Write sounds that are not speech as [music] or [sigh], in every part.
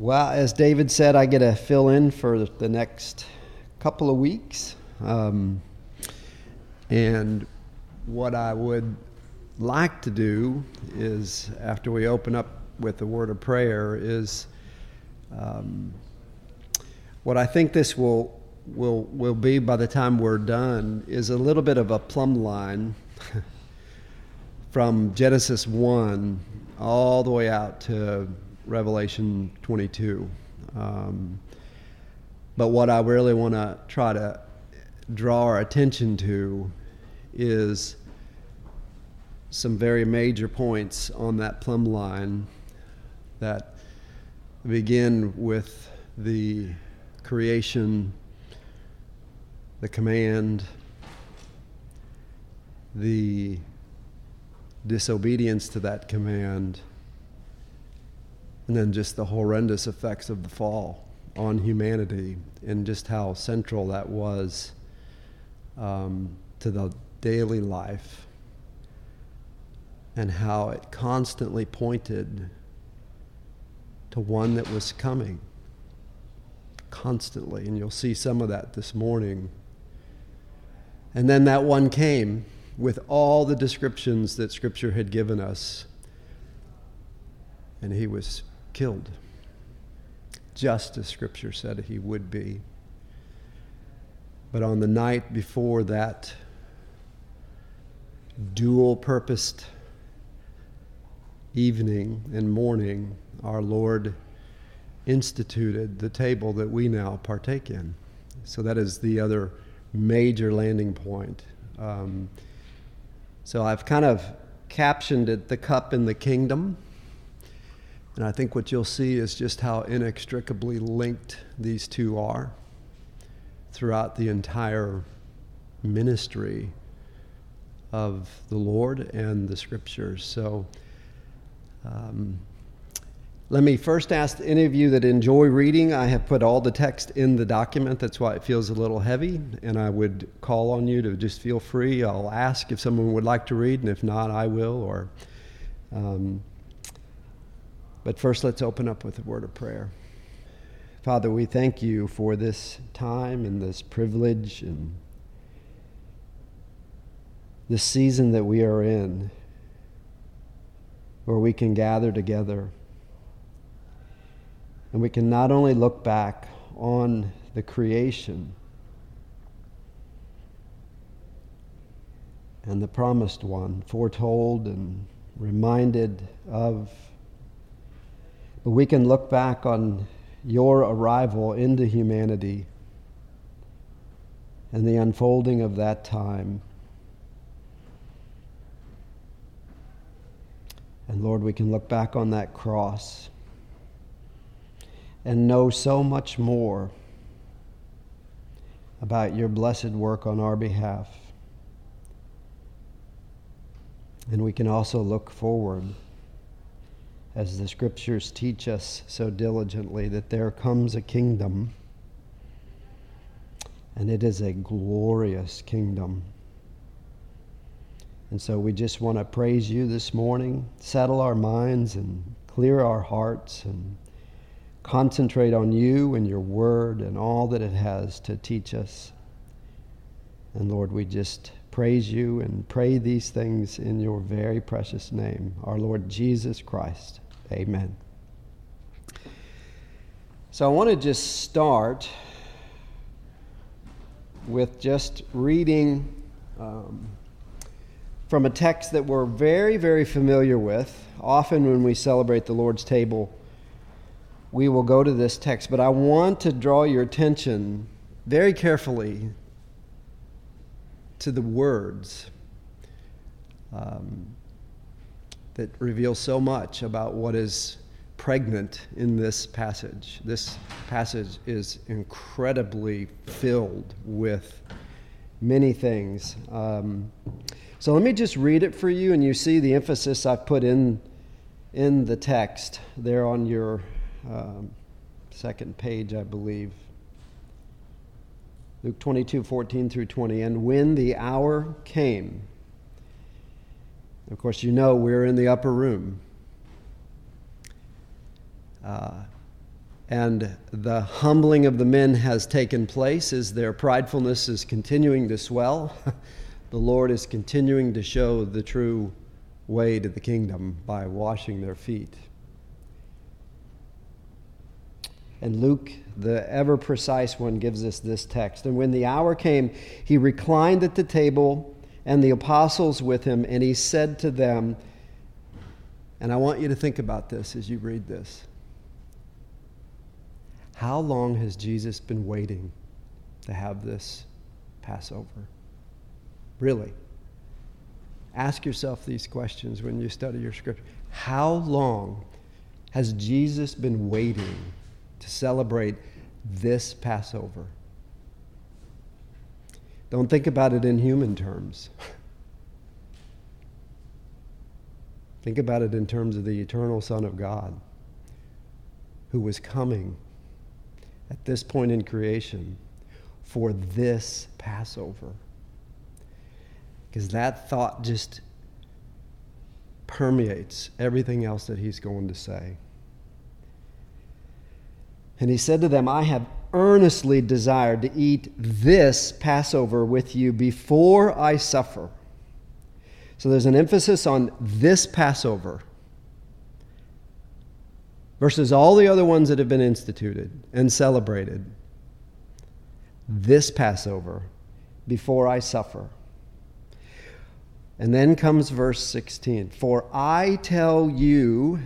Well, as David said, I get to fill in for the next couple of weeks. Um, and what I would like to do is, after we open up with the word of prayer, is um, what I think this will, will, will be by the time we're done is a little bit of a plumb line [laughs] from Genesis 1 all the way out to Revelation 22. Um, but what I really want to try to draw our attention to is some very major points on that plumb line that begin with the creation, the command, the disobedience to that command, and then just the horrendous effects of the fall on humanity and just how central that was um, to the daily life and how it constantly pointed to one that was coming constantly. And you'll see some of that this morning. And then that one came with all the descriptions that scripture had given us. And he was killed, just as Scripture said he would be. But on the night before that dual purposed evening and morning, our Lord instituted the table that we now partake in. So that is the other major landing point. Um, so I've kind of captioned it the cup and the kingdom. And I think what you'll see is just how inextricably linked these two are throughout the entire ministry of the Lord and the scriptures. So, um, let me first ask any of you that enjoy reading. I have put all the text in the document. That's why it feels a little heavy. And I would call on you to just feel free. I'll ask if someone would like to read, and if not, I will. Or um, but first, let's open up with a word of prayer. Father, we thank you for this time and this privilege and this season that we are in, where we can gather together and we can not only look back on the creation and the promised one, foretold and reminded of but we can look back on your arrival into humanity and the unfolding of that time. And Lord, we can look back on that cross and know so much more about your blessed work on our behalf. And we can also look forward as the scriptures teach us so diligently, that there comes a kingdom, and it is a glorious kingdom. And so we just want to praise you this morning, settle our minds and clear our hearts and concentrate on you and your word and all that it has to teach us. And Lord, we just praise you and pray these things in your very precious name, our Lord Jesus Christ. Amen. So I want to just start with just reading um, from a text that we're very, very familiar with. Often when we celebrate the Lord's table, we will go to this text, but I want to draw your attention very carefully to the words um, that reveal so much about what is pregnant in this passage. This passage is incredibly filled with many things. Um, so let me just read it for you, and you see the emphasis I've put in in the text there on your um, second page, I believe. Luke 22, 14 through 20. And when the hour came, of course, you know we're in the upper room. Uh, and the humbling of the men has taken place as their pridefulness is continuing to swell. [laughs] the Lord is continuing to show the true way to the kingdom by washing their feet. And Luke, the ever precise one, gives us this text. And when the hour came, he reclined at the table and the apostles with him, and he said to them, and I want you to think about this as you read this. How long has Jesus been waiting to have this Passover? Really? Ask yourself these questions when you study your scripture. How long has Jesus been waiting to celebrate this Passover? Don't think about it in human terms. [laughs] think about it in terms of the eternal Son of God who was coming at this point in creation for this Passover. Because that thought just permeates everything else that he's going to say. And he said to them, I have earnestly desired to eat this Passover with you before I suffer. So there's an emphasis on this Passover versus all the other ones that have been instituted and celebrated. This Passover before I suffer. And then comes verse 16 For I tell you,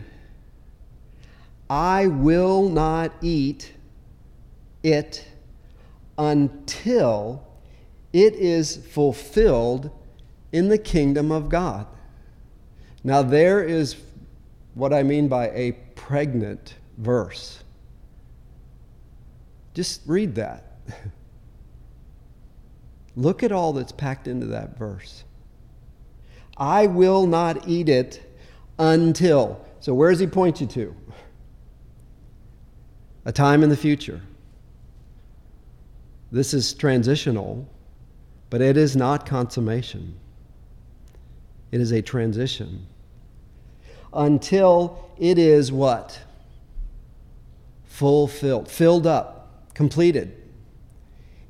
I will not eat it until it is fulfilled in the kingdom of God. Now, there is what I mean by a pregnant verse. Just read that. [laughs] Look at all that's packed into that verse. I will not eat it until. So, where does he point you to? A time in the future. This is transitional, but it is not consummation. It is a transition until it is what? Fulfilled, filled up, completed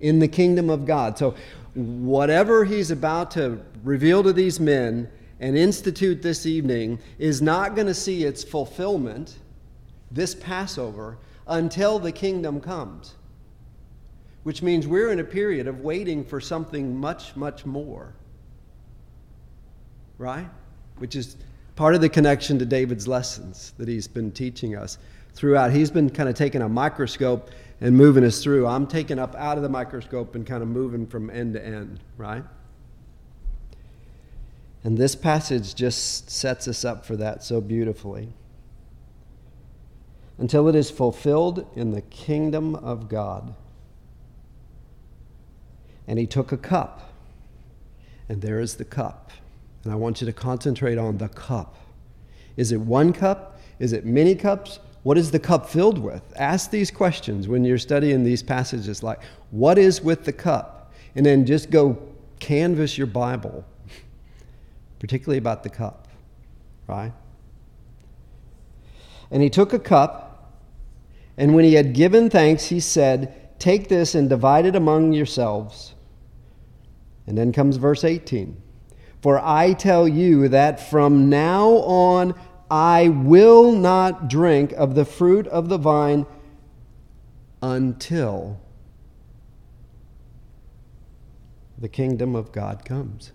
in the kingdom of God. So, whatever he's about to reveal to these men and institute this evening is not going to see its fulfillment, this Passover, until the kingdom comes. Which means we're in a period of waiting for something much, much more. Right? Which is part of the connection to David's lessons that he's been teaching us throughout. He's been kind of taking a microscope and moving us through. I'm taking up out of the microscope and kind of moving from end to end, right? And this passage just sets us up for that so beautifully. Until it is fulfilled in the kingdom of God. And he took a cup, and there is the cup. And I want you to concentrate on the cup. Is it one cup? Is it many cups? What is the cup filled with? Ask these questions when you're studying these passages like, what is with the cup? And then just go canvas your Bible, [laughs] particularly about the cup, right? And he took a cup, and when he had given thanks, he said, Take this and divide it among yourselves. And then comes verse 18. For I tell you that from now on I will not drink of the fruit of the vine until the kingdom of God comes.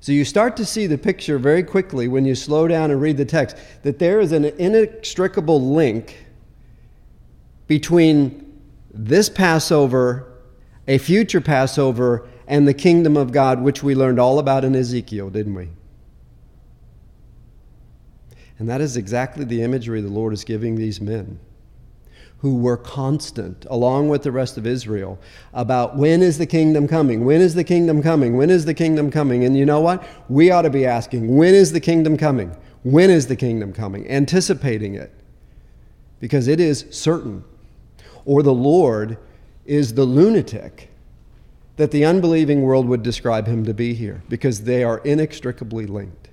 So you start to see the picture very quickly when you slow down and read the text that there is an inextricable link between this Passover, a future Passover, and the kingdom of God, which we learned all about in Ezekiel, didn't we? And that is exactly the imagery the Lord is giving these men who were constant, along with the rest of Israel, about when is the kingdom coming? When is the kingdom coming? When is the kingdom coming? And you know what? We ought to be asking, when is the kingdom coming? When is the kingdom coming? Anticipating it. Because it is certain. Or the Lord is the lunatic that the unbelieving world would describe him to be here because they are inextricably linked.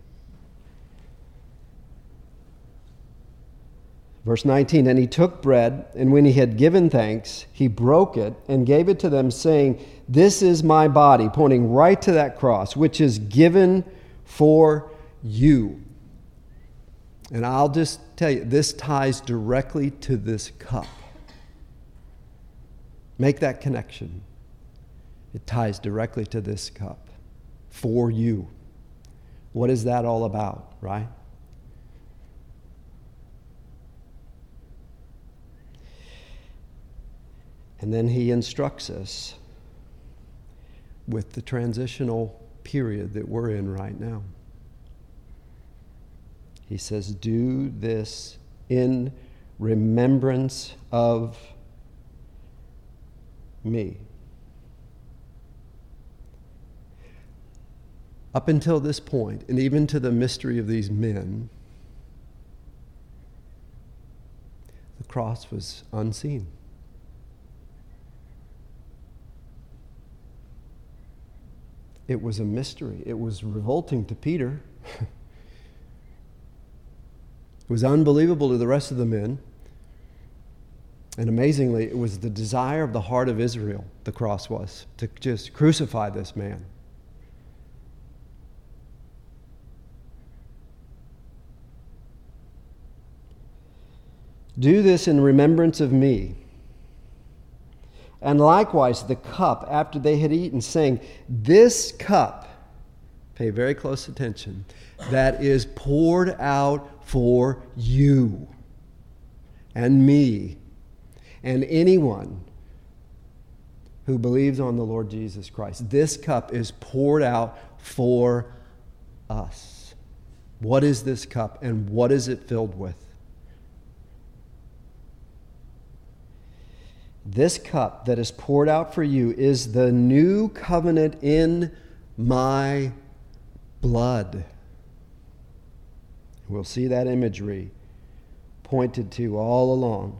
Verse 19 And he took bread, and when he had given thanks, he broke it and gave it to them, saying, This is my body, pointing right to that cross, which is given for you. And I'll just tell you, this ties directly to this cup. Make that connection. It ties directly to this cup for you. What is that all about, right? And then he instructs us with the transitional period that we're in right now. He says, Do this in remembrance of me. Up until this point, and even to the mystery of these men, the cross was unseen. It was a mystery. It was revolting to Peter. [laughs] it was unbelievable to the rest of the men. And amazingly, it was the desire of the heart of Israel, the cross was, to just crucify this man. Do this in remembrance of me. And likewise, the cup after they had eaten, saying, This cup, pay very close attention, that is poured out for you and me and anyone who believes on the Lord Jesus Christ. This cup is poured out for us. What is this cup and what is it filled with? This cup that is poured out for you is the new covenant in my blood. We'll see that imagery pointed to all along.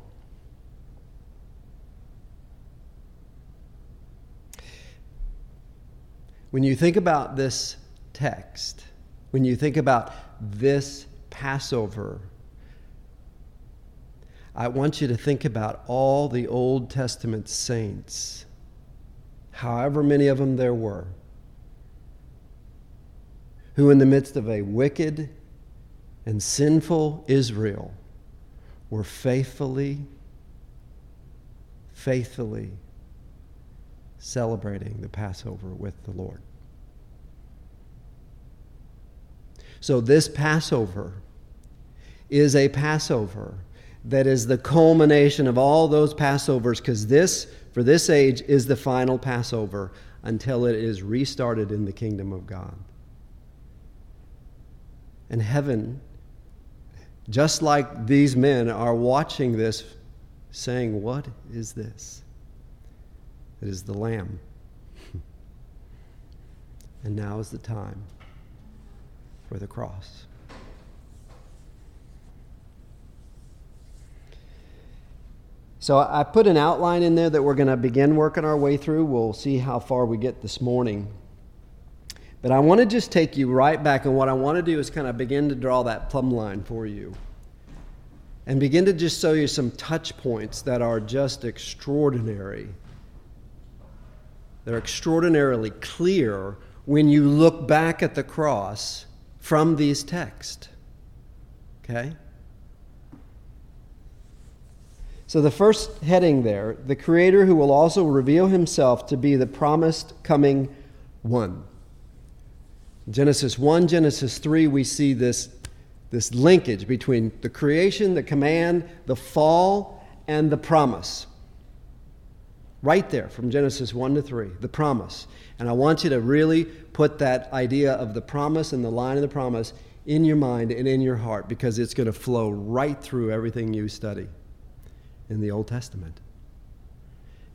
When you think about this text, when you think about this Passover, I want you to think about all the Old Testament saints, however many of them there were, who, in the midst of a wicked and sinful Israel, were faithfully, faithfully celebrating the Passover with the Lord. So, this Passover is a Passover that is the culmination of all those Passovers, because this, for this age, is the final Passover until it is restarted in the kingdom of God. And heaven, just like these men are watching this, saying, What is this? It is the Lamb. and now is the time for the cross. So I put an outline in there that we're going to begin working our way through. We'll see how far we get this morning. But I want to just take you right back, and what I want to do is kind of begin to draw that plumb line for you and begin to just show you some touch points that are just extraordinary. They're extraordinarily clear when you look back at the cross from these texts. Okay? So, the first heading there, the Creator who will also reveal himself to be the promised coming one. Genesis 1, Genesis 3, we see this, this linkage between the creation, the command, the fall, and the promise. Right there from Genesis 1 to 3, the promise. And I want you to really put that idea of the promise and the line of the promise in your mind and in your heart because it's going to flow right through everything you study in the Old Testament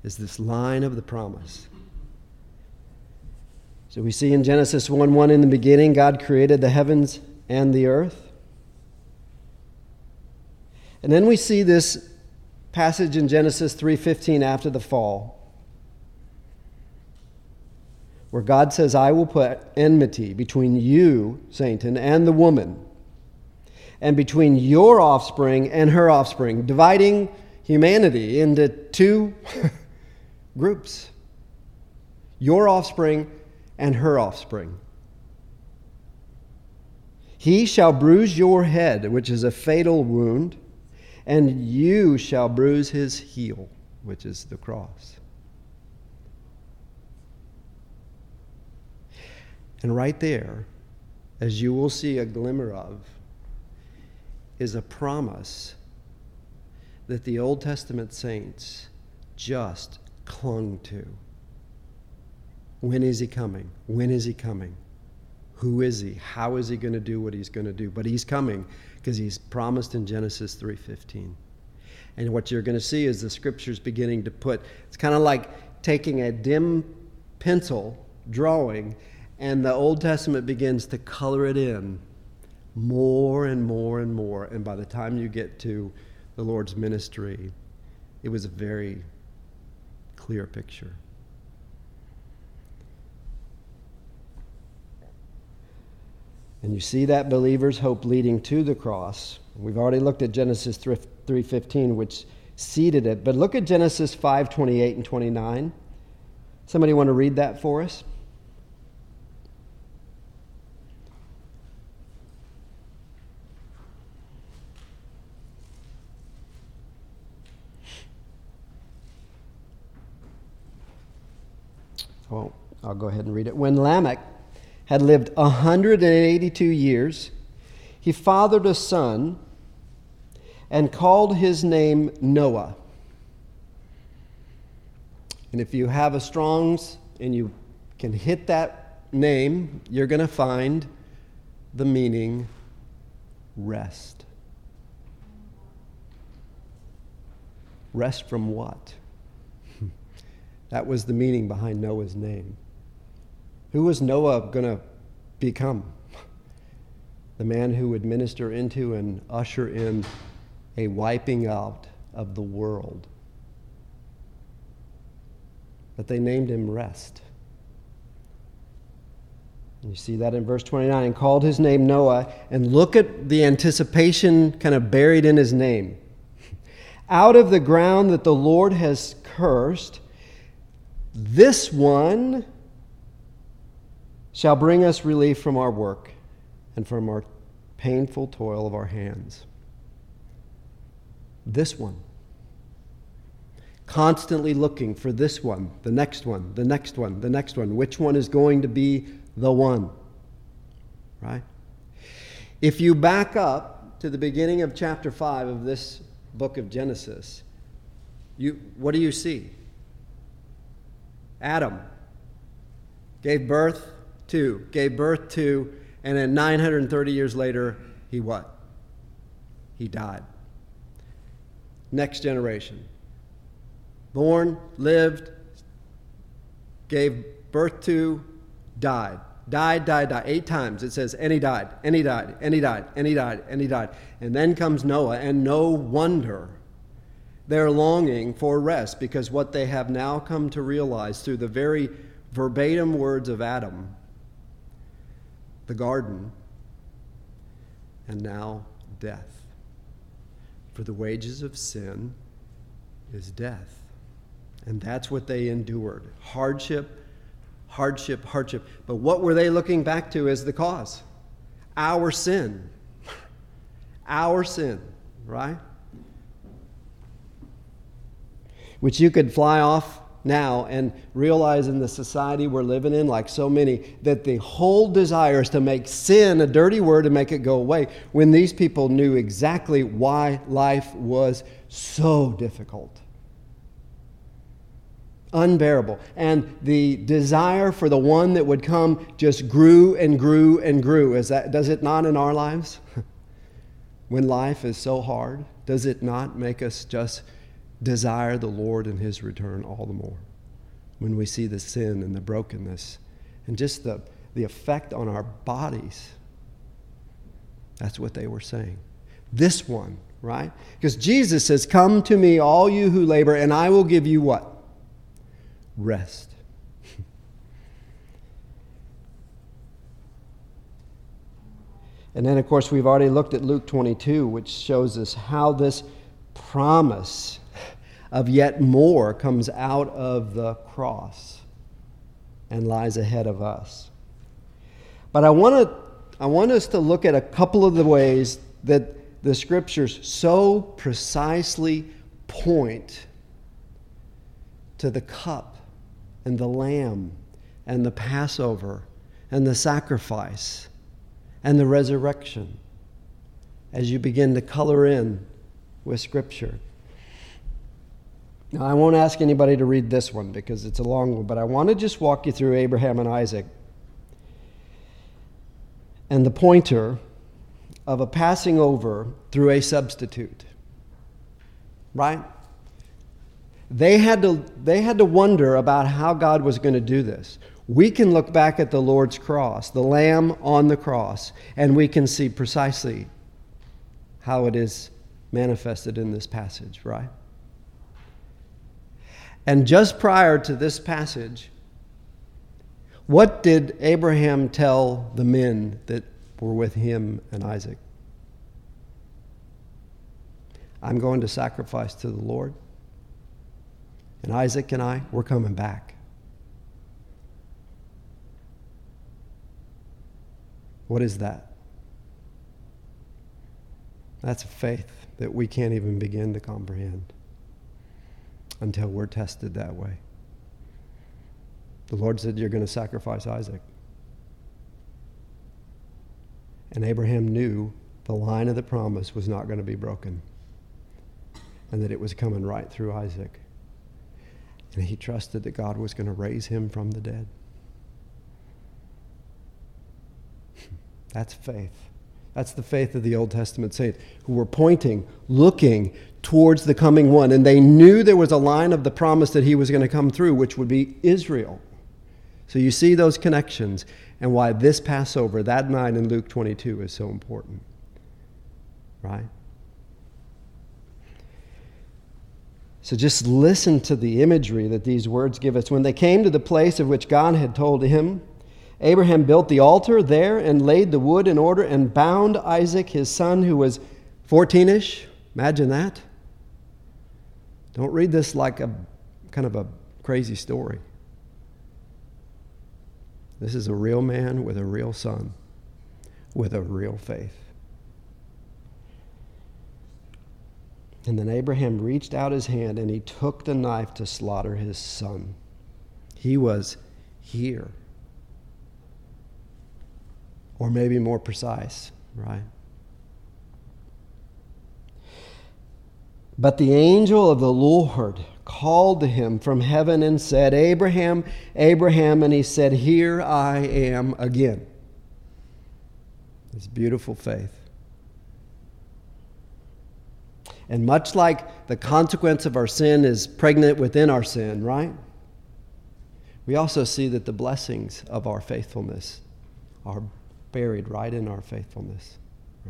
is this line of the promise. So we see in Genesis 1 1 in the beginning, God created the heavens and the earth. And then we see this passage in Genesis 3:15 after the fall where God says, "I will put enmity between you, Satan, and the woman, and between your offspring and her offspring, dividing humanity into two [laughs] groups your offspring and her offspring. He shall bruise your head, which is a fatal wound, and you shall bruise his heel, which is the cross. And right there, as you will see a glimmer of, is a promise that the Old Testament saints just clung to. When is he coming? When is he coming? Who is he? How is he going to do what he's going to do? But he's coming because he's promised in Genesis 3:15. And what you're going to see is the scriptures beginning to put it's kind of like taking a dim pencil drawing and the Old Testament begins to color it in more and more and more. And by the time you get to the Lord's ministry, it was a very clear picture. And you see that believer's hope leading to the cross. We've already looked at Genesis 3:15 which seeded it, but look at Genesis 5:28 and 29. Somebody want to read that for us? Well, I'll go ahead and read it. When Lamech had lived 182 years, he fathered a son and called his name Noah. And if you have a Strong's and you can hit that name, you're going to find the meaning rest. Rest from what? [laughs] That was the meaning behind Noah's name. Who was Noah going to become? The man who would minister into and usher in a wiping out of the world. But they named him Rest. You see that in verse 29 and called his name Noah. And look at the anticipation kind of buried in his name. [laughs] Out of the ground that the Lord has cursed, this one shall bring us relief from our work and from our painful toil of our hands. This one. Constantly looking for this one, the next one, the next one, the next one. Which one is going to be the one? Right? If you back up to the beginning of chapter 5 of this book of Genesis, you, what do you see? Adam gave birth gave birth to, and then 930 years later, he what? He died. Next generation. Born, lived, gave birth to, died. Died, died, died. Eight times it says, and he died, and he died, and he died, and he died, and he died. And then comes Noah, and no wonder they're longing for rest because what they have now come to realize through the very verbatim words of Adam, the garden, and now death. For the wages of sin is death. And that's what they endured hardship, hardship, hardship. But what were they looking back to as the cause? Our sin. [laughs] Our sin, right? which you could fly off now and realize in the society we're living in, like so many, that the whole desire is to make sin a dirty word and make it go away when these people knew exactly why life was so difficult. Unbearable. And the desire for the one that would come just grew and grew and grew. Is that, does it not in our lives? [laughs] when life is so hard, does it not make us just desire the Lord and his return all the more when we see the sin and the brokenness and just the, the effect on our bodies. That's what they were saying. This one, right? Because Jesus says, Come to me, all you who labor, and I will give you what? Rest. [laughs] And then, of course, we've already looked at Luke 22, which shows us how this promise of yet more comes out of the cross and lies ahead of us. But I want, to, I want us to look at a couple of the ways that the scriptures so precisely point to the cup and the lamb and the Passover and the sacrifice and the resurrection as you begin to color in with Scripture. Now, I won't ask anybody to read this one because it's a long one, but I want to just walk you through Abraham and Isaac and the pointer of a passing over through a substitute. Right? They had to, they had to wonder about how God was going to do this. We can look back at the Lord's cross, the Lamb on the cross, and we can see precisely how it is manifested in this passage, right? And just prior to this passage, what did Abraham tell the men that were with him and Isaac? I'm going to sacrifice to the Lord. And Isaac and I, we're coming back. What is that? That's a faith that we can't even begin to comprehend until we're tested that way. The Lord said, You're going to sacrifice Isaac. And Abraham knew the line of the promise was not going to be broken and that it was coming right through Isaac. And he trusted that God was going to raise him from the dead. That's faith. That's the faith of the Old Testament saints who were pointing, looking towards the coming one. And they knew there was a line of the promise that he was going to come through, which would be Israel. So you see those connections and why this Passover, that night in Luke 22, is so important. Right? So just listen to the imagery that these words give us. When they came to the place of which God had told him, Abraham built the altar there and laid the wood in order and bound Isaac, his son, who was 14 ish. Imagine that. Don't read this like a kind of a crazy story. This is a real man with a real son, with a real faith. And then Abraham reached out his hand and he took the knife to slaughter his son. He was here or maybe more precise, right? But the angel of the Lord called to him from heaven and said, Abraham, Abraham, and he said, Here I am again. This beautiful faith. And much like the consequence of our sin is pregnant within our sin, right? We also see that the blessings of our faithfulness are buried right in our faithfulness,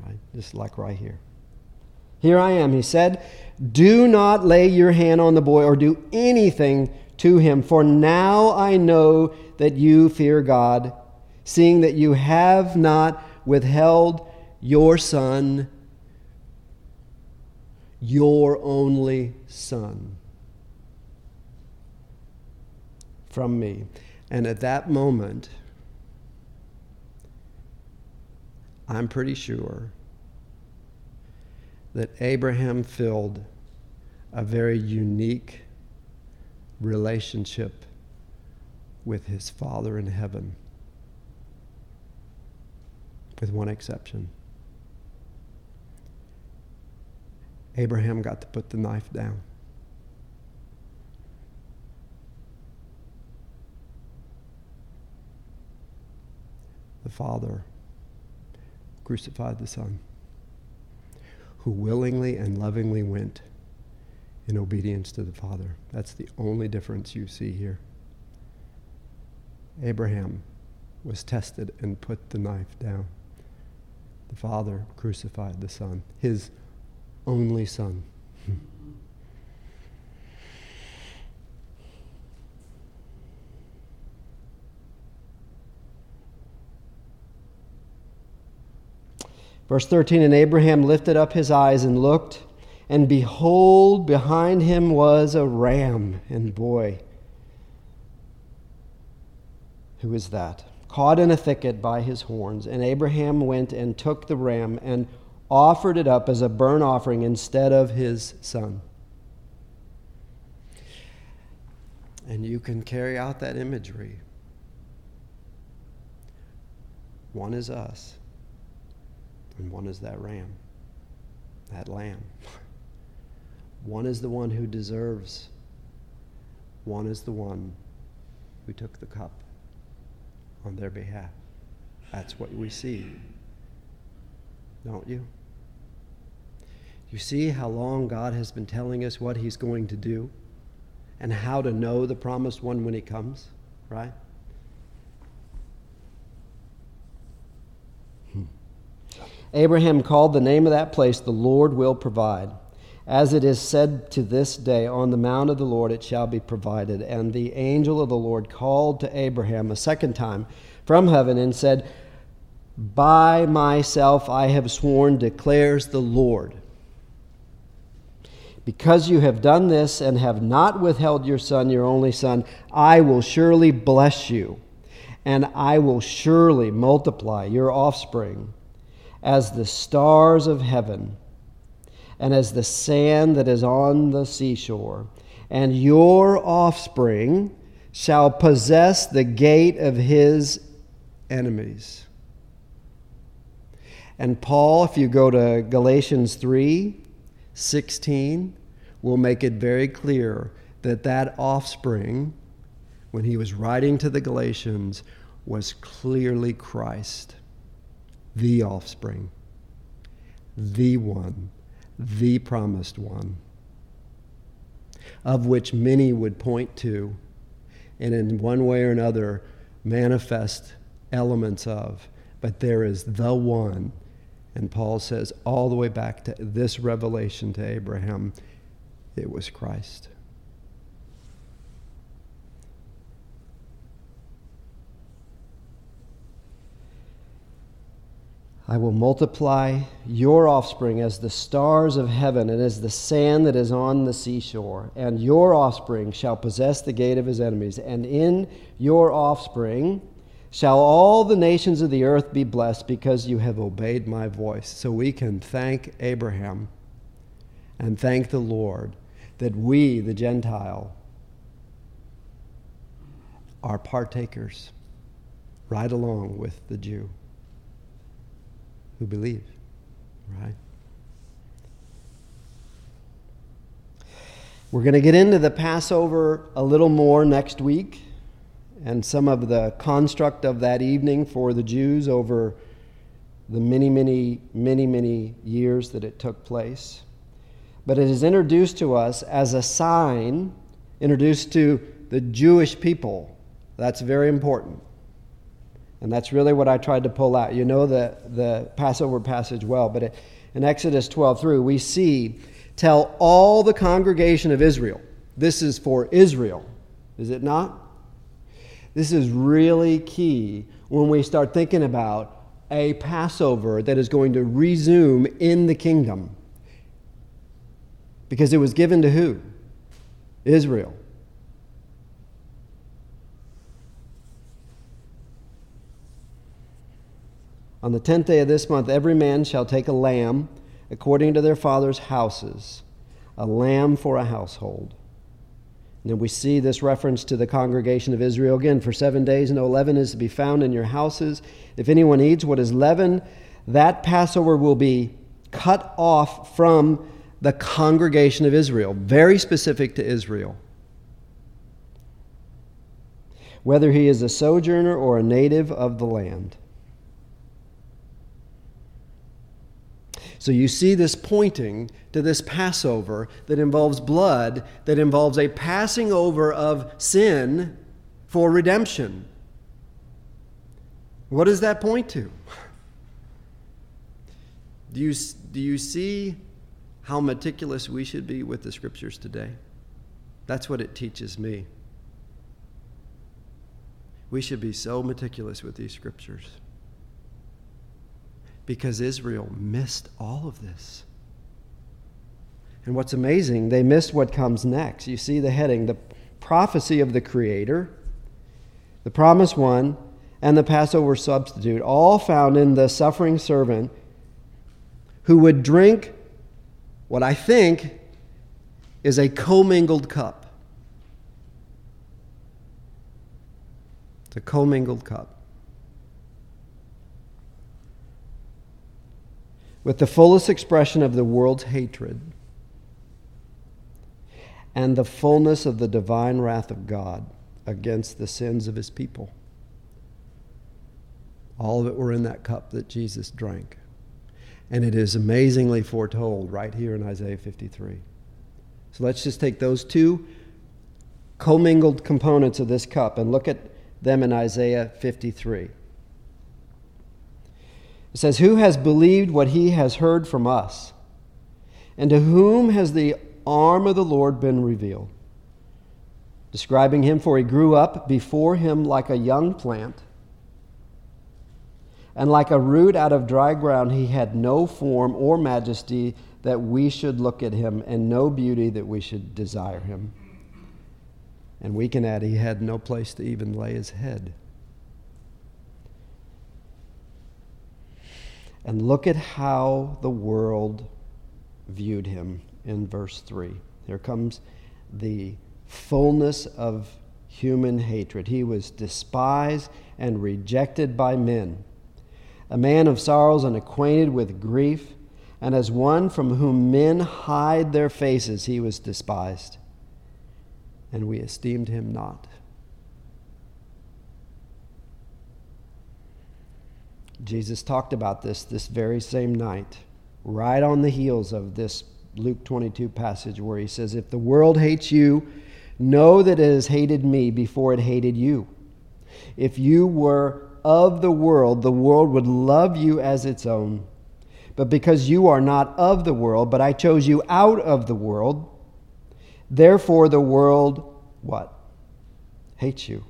right? Just like right here. Here I am, he said. Do not lay your hand on the boy or do anything to him, for now I know that you fear God, seeing that you have not withheld your son, your only son, from me. And at that moment, I'm pretty sure that Abraham filled a very unique relationship with his Father in heaven, with one exception. Abraham got to put the knife down. The Father crucified the Son, who willingly and lovingly went in obedience to the Father. That's the only difference you see here. Abraham was tested and put the knife down. The Father crucified the Son, his only Son. Verse 13 And Abraham lifted up his eyes and looked, and behold, behind him was a ram. And boy, who is that? Caught in a thicket by his horns. And Abraham went and took the ram and offered it up as a burnt offering instead of his son. And you can carry out that imagery. One is us, and one is that ram, that lamb. [laughs] One is the one who deserves, one is the one who took the cup on their behalf. That's what we see, don't you? You see how long God has been telling us what He's going to do and how to know the promised one when He comes, right? Abraham called the name of that place, The Lord Will Provide. As it is said to this day, On the mount of the Lord it shall be provided. And the angel of the Lord called to Abraham a second time from heaven and said, By myself I have sworn, declares the Lord. Because you have done this and have not withheld your son, your only son, I will surely bless you, and I will surely multiply your offspring as the stars of heaven and as the sand that is on the seashore. And your offspring shall possess the gate of his enemies. And Paul, if you go to Galatians 3 16, will make it very clear that that offspring, when he was writing to the Galatians, was clearly Christ, the offspring, the one the promised one, of which many would point to, and in one way or another manifest elements of. But there is the one. And Paul says, all the way back to this revelation to Abraham, it was Christ. I will multiply your offspring as the stars of heaven and as the sand that is on the seashore. And your offspring shall possess the gate of his enemies. And in your offspring shall all the nations of the earth be blessed because you have obeyed my voice. So we can thank Abraham and thank the Lord that we, the Gentile, are partakers right along with the Jew who believe, right? We're going to get into the Passover a little more next week and some of the construct of that evening for the Jews over the many, many, many, many years that it took place. But it is introduced to us as a sign, introduced to the Jewish people. That's very important. And that's really what I tried to pull out. You know the, the Passover passage well, but it, in Exodus 12 through, we see, tell all the congregation of Israel. This is for Israel, is it not? This is really key when we start thinking about a Passover that is going to resume in the kingdom. Because it was given to who? Israel. On the tenth day of this month, every man shall take a lamb according to their father's houses, a lamb for a household. And then we see this reference to the congregation of Israel again. For seven days, no leaven is to be found in your houses. If anyone eats what is leavened, that Passover will be cut off from the congregation of Israel, very specific to Israel. Whether he is a sojourner or a native of the land. So you see this pointing to this Passover that involves blood, that involves a passing over of sin for redemption. What does that point to? Do you, do you see how meticulous we should be with the scriptures today? That's what it teaches me. We should be so meticulous with these scriptures because Israel missed all of this. And what's amazing, they missed what comes next. You see the heading the prophecy of the Creator, the promised one, and the Passover substitute, all found in the suffering servant who would drink what I think is a commingled cup. It's a commingled cup. With the fullest expression of the world's hatred and the fullness of the divine wrath of God against the sins of his people. All of it were in that cup that Jesus drank. And it is amazingly foretold right here in Isaiah 53. So let's just take those two commingled components of this cup and look at them in Isaiah 53. It says, Who has believed what he has heard from us? And to whom has the arm of the Lord been revealed. Describing him, for he grew up before him like a young plant, and like a root out of dry ground, he had no form or majesty that we should look at him, and no beauty that we should desire him. And we can add, he had no place to even lay his head. And look at how the world viewed him in verse 3. Here comes the fullness of human hatred. He was despised and rejected by men, a man of sorrows and acquainted with grief, and as one from whom men hide their faces, he was despised, and we esteemed him not. Jesus talked about this this very same night, right on the heels of this Luke 22 passage where he says, If the world hates you, know that it has hated me before it hated you. If you were of the world, the world would love you as its own. But because you are not of the world, but I chose you out of the world, therefore the world, what? Hates you.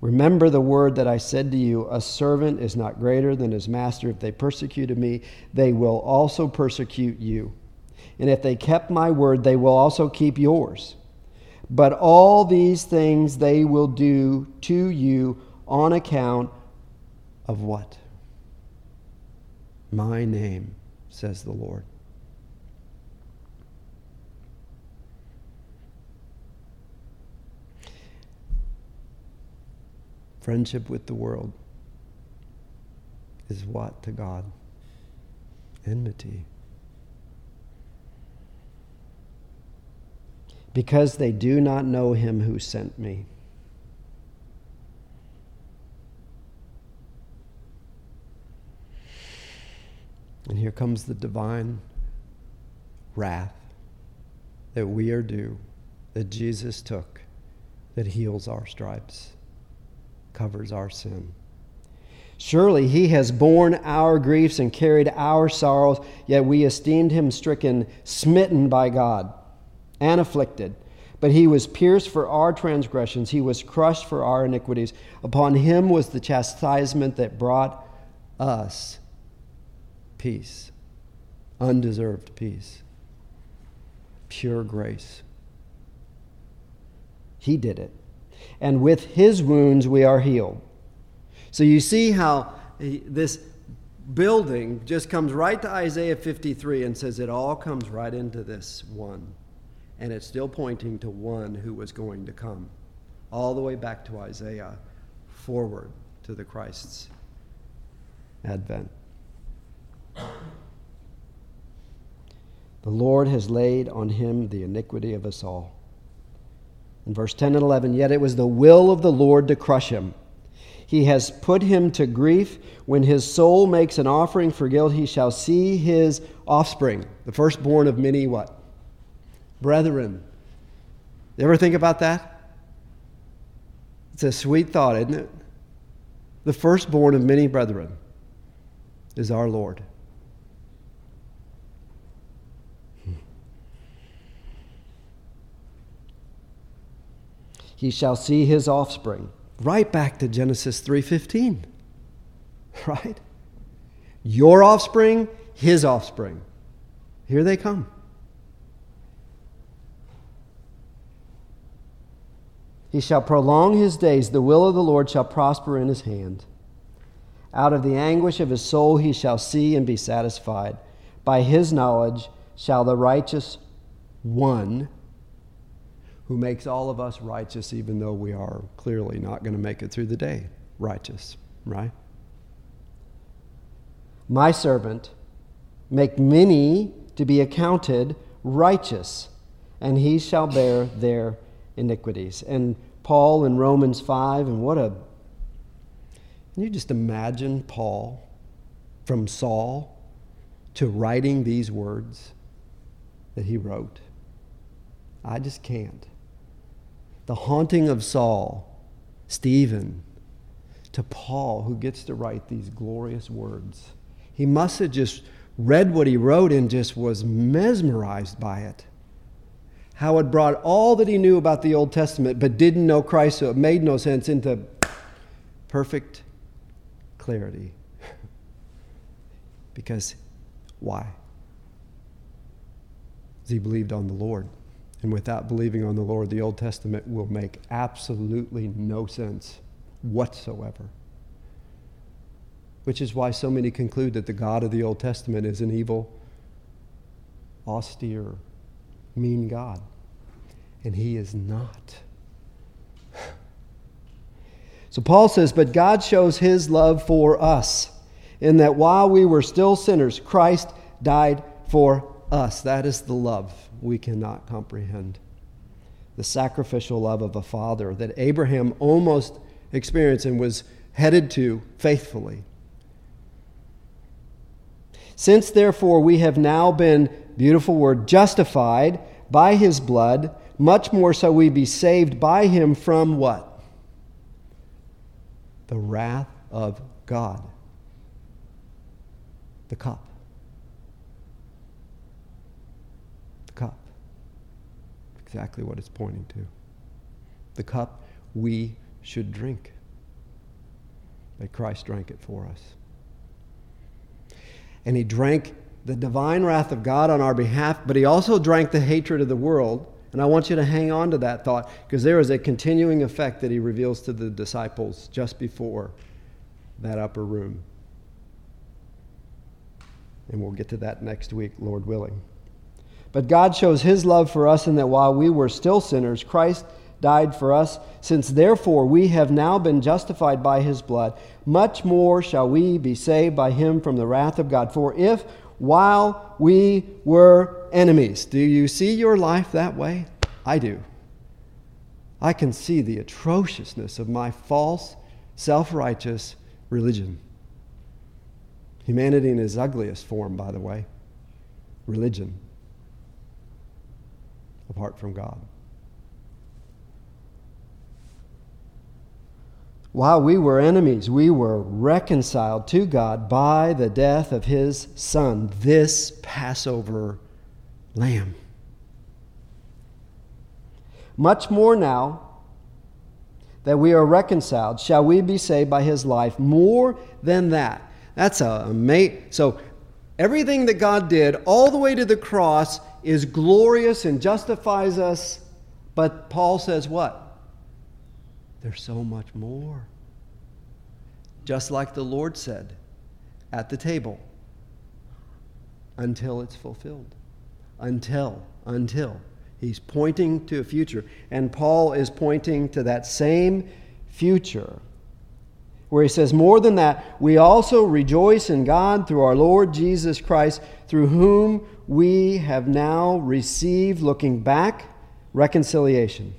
Remember the word that I said to you a servant is not greater than his master. If they persecuted me, they will also persecute you. And if they kept my word, they will also keep yours. But all these things they will do to you on account of what? My name, says the Lord. Friendship with the world is what to God? Enmity. because they do not know him who sent me. And here comes the divine wrath that we are due, that Jesus took, that heals our stripes, covers our sin. Surely he has borne our griefs and carried our sorrows, yet we esteemed him stricken, smitten by God and afflicted. But he was pierced for our transgressions, he was crushed for our iniquities. Upon him was the chastisement that brought us peace, undeserved peace, pure grace. He did it. And with his wounds we are healed. So you see how this building just comes right to Isaiah 53 and says it all comes right into this one and it's still pointing to one who was going to come, all the way back to Isaiah, forward to the Christ's advent. The Lord has laid on him the iniquity of us all. In verse 10 and 11, yet it was the will of the Lord to crush him. He has put him to grief. When his soul makes an offering for guilt, he shall see his offspring, the firstborn of many what? brethren. You ever think about that? It's a sweet thought, isn't it? The firstborn of many brethren is our Lord. He shall see his offspring. Right back to Genesis 3:15. [laughs] Right? your offspring, his offspring. Here they come. He shall prolong his days, the will of the Lord shall prosper in his hand. Out of the anguish of his soul he shall see and be satisfied. By his knowledge shall the righteous one, who makes all of us righteous, even though we are clearly not going to make it through the day, righteous, right? My servant, make many to be accounted righteous, and he shall bear their iniquities. And Paul in Romans 5, and what a. Can you just imagine Paul from Saul to writing these words that he wrote? I just can't. The haunting of Saul, Stephen, to Paul, who gets to write these glorious words. He must have just read what he wrote and just was mesmerized by it. How it brought all that he knew about the Old Testament but didn't know Christ, so it made no sense, into perfect clarity. [laughs] because why? Because he believed on the Lord. And without believing on the Lord, the Old Testament will make absolutely no sense whatsoever. Which is why so many conclude that the God of the Old Testament is an evil, austere, mean God. And he is not. [sighs] So Paul says, But God shows his love for us, in that while we were still sinners, Christ died for us. That is the love we cannot comprehend. The sacrificial love of a father that Abraham almost experienced and was headed to faithfully. Since therefore we have now been, beautiful word, justified by his blood, much more so we be saved by him from what? The wrath of God. The cup. Exactly what it's pointing to. The cup we should drink. that Christ drank it for us. And he drank the divine wrath of God on our behalf, but he also drank the hatred of the world. And I want you to hang on to that thought because there is a continuing effect that he reveals to the disciples just before that upper room. And we'll get to that next week, Lord willing. But God shows his love for us in that while we were still sinners, Christ died for us. Since therefore we have now been justified by his blood, much more shall we be saved by him from the wrath of God. For if while we were enemies, do you see your life that way? I do. I can see the atrociousness of my false, self righteous religion. Humanity in its ugliest form, by the way religion apart from God. While we were enemies, we were reconciled to God by the death of his Son, this Passover lamb. Much more now that we are reconciled, shall we be saved by his life. More than that. That's a mate. So, everything that God did all the way to the cross is glorious and justifies us, but Paul says what? There's so much more. Just like the Lord said at the table, until it's fulfilled. Until, until. He's pointing to a future. And Paul is pointing to that same future where he says, More than that, we also rejoice in God through our Lord Jesus Christ, through whom we have now received, looking back, reconciliation.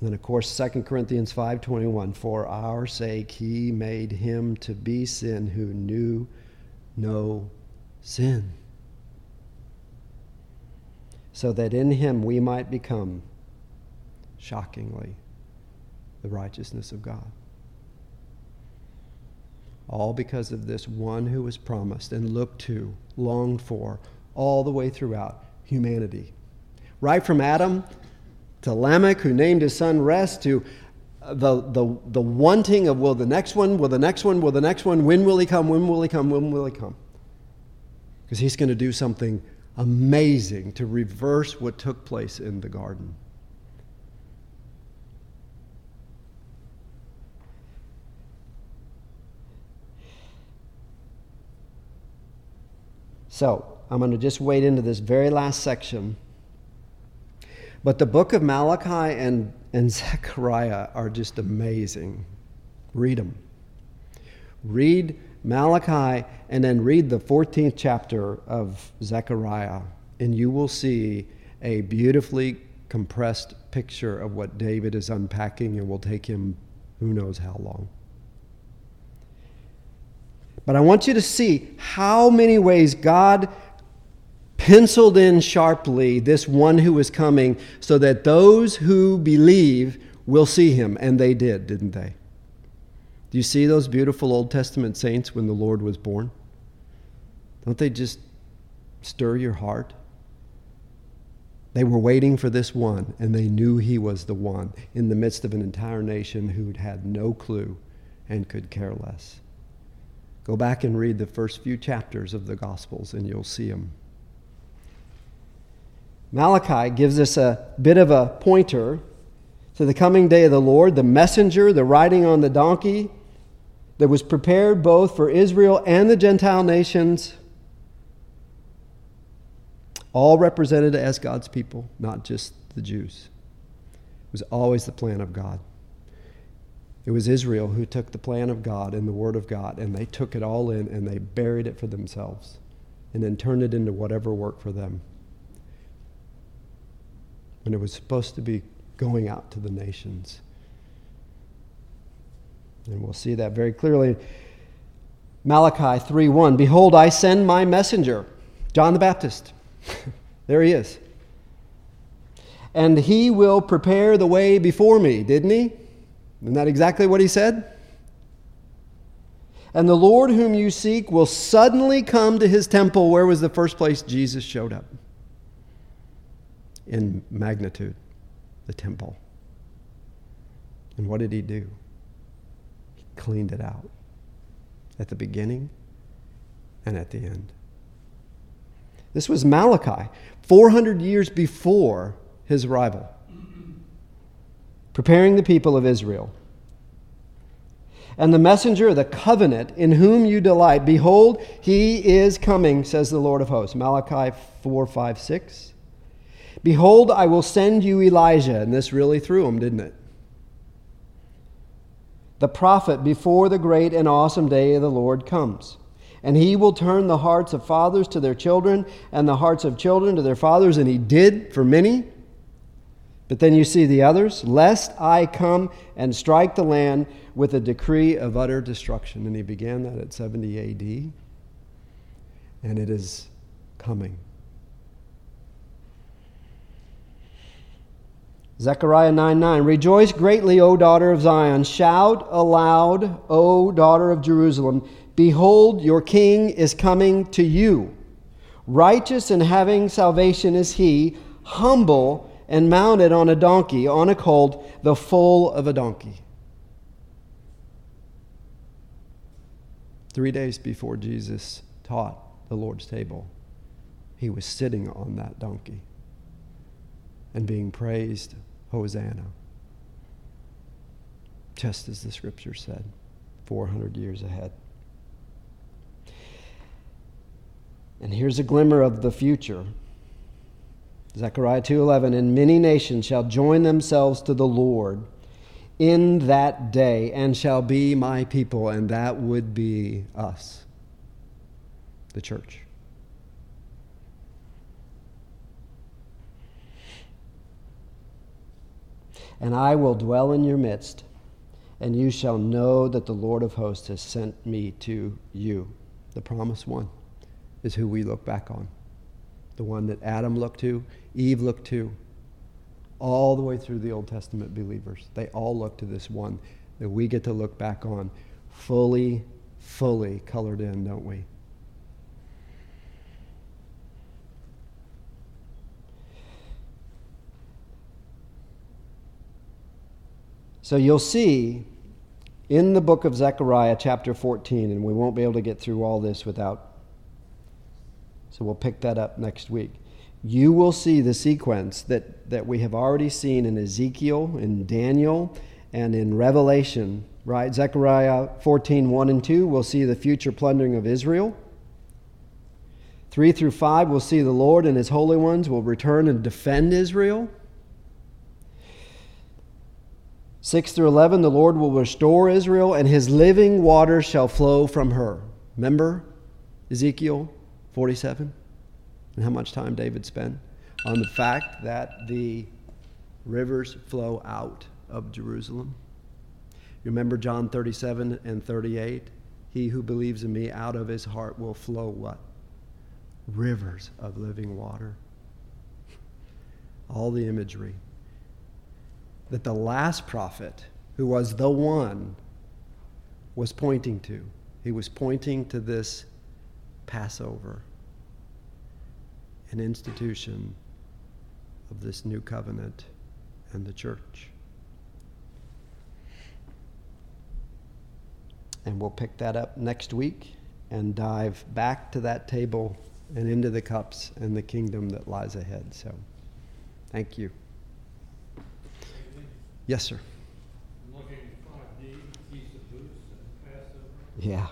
And then, of course, 2 Corinthians 5.21, For our sake he made him to be sin who knew no sin, so that in him we might become, shockingly, the righteousness of God. All because of this one who was promised and looked to, longed for, all the way throughout humanity. Right from Adam to Lamech, who named his son Rest, to the, the, the wanting of will the next one, will the next one, will the next one, when will he come, when will he come, when will he come? Because he's going to do something amazing to reverse what took place in the garden. So, I'm going to just wade into this very last section. But the book of Malachi and, and [laughs] Zechariah are just amazing. Read them. Read Malachi and then read the 14th chapter of Zechariah, and you will see a beautifully compressed picture of what David is unpacking and will take him who knows how long. But I want you to see how many ways God penciled in sharply this one who is coming so that those who believe will see him. And they did, didn't they? Do you see those beautiful Old Testament saints when the Lord was born? Don't they just stir your heart? They were waiting for this one, and they knew he was the one in the midst of an entire nation who'd had no clue and could care less. Go back and read the first few chapters of the Gospels, and you'll see them. Malachi gives us a bit of a pointer to the coming day of the Lord, the messenger, the riding on the donkey that was prepared both for Israel and the Gentile nations, all represented as God's people, not just the Jews. It was always the plan of God. It was Israel who took the plan of God and the Word of God, and they took it all in and they buried it for themselves and then turned it into whatever worked for them. When it was supposed to be going out to the nations. And we'll see that very clearly. Malachi 3:1 Behold I send my messenger John the Baptist [laughs] there he is and he will prepare the way before me didn't he isn't that exactly what he said? And the Lord whom you seek will suddenly come to his temple. Where was the first place Jesus showed up? In magnitude, the temple. And what did he do? He cleaned it out at the beginning and at the end. This was Malachi, 400 years before his arrival preparing the people of Israel. And the messenger of the covenant in whom you delight, behold, he is coming, says the Lord of hosts. Malachi 4 5 6. Behold, I will send you Elijah. And this really threw him, didn't it? The prophet before the great and awesome day of the Lord comes. And he will turn the hearts of fathers to their children, and the hearts of children to their fathers. And he did for many. But then you see the others, lest I come and strike the land with a decree of utter destruction. And he began that at 70 AD. And it is coming. Zechariah 9 9. Rejoice greatly, O daughter of Zion. Shout aloud, O daughter of Jerusalem. Behold, your king is coming to you. Righteous and having salvation is he, humble and mounted on a donkey, on a colt, the foal of a donkey. Three days before Jesus taught the Lord's table, he was sitting on that donkey and being praised, Hosanna. Just as the scripture said, 400 years ahead. And here's a glimmer of the future. Zechariah 2:11 and many nations shall join themselves to the Lord in that day and shall be my people and that would be us the church. And I will dwell in your midst and you shall know that the Lord of hosts has sent me to you. The promised one is who we look back on the one that Adam looked to, Eve looked to, all the way through the Old Testament believers. They all look to this one that we get to look back on fully, fully colored in, don't we? So you'll see in the book of Zechariah, chapter 14, and we won't be able to get through all this without, so we'll pick that up next week. You will see the sequence that, that we have already seen in Ezekiel, in Daniel, and in Revelation, right? Zechariah 14, 1 and 2, we'll see the future plundering of Israel. 3 through 5, we'll see the Lord and his holy ones will return and defend Israel. 6 through 11, the Lord will restore Israel, and his living water shall flow from her. Remember Ezekiel 47? And how much time David spent on the fact that the rivers flow out of Jerusalem. You remember John 37 and 38? He who believes in me out of his heart will flow what? Rivers of living water. All the imagery. That the last prophet, who was the one, was pointing to. He was pointing to this Passover, an institution of this new covenant and the church. And we'll pick that up next week and dive back to that table and into the cups and the kingdom that lies ahead. So, thank you. Yes, sir. Looking at five D, Feast of Booths and Passover. Yeah.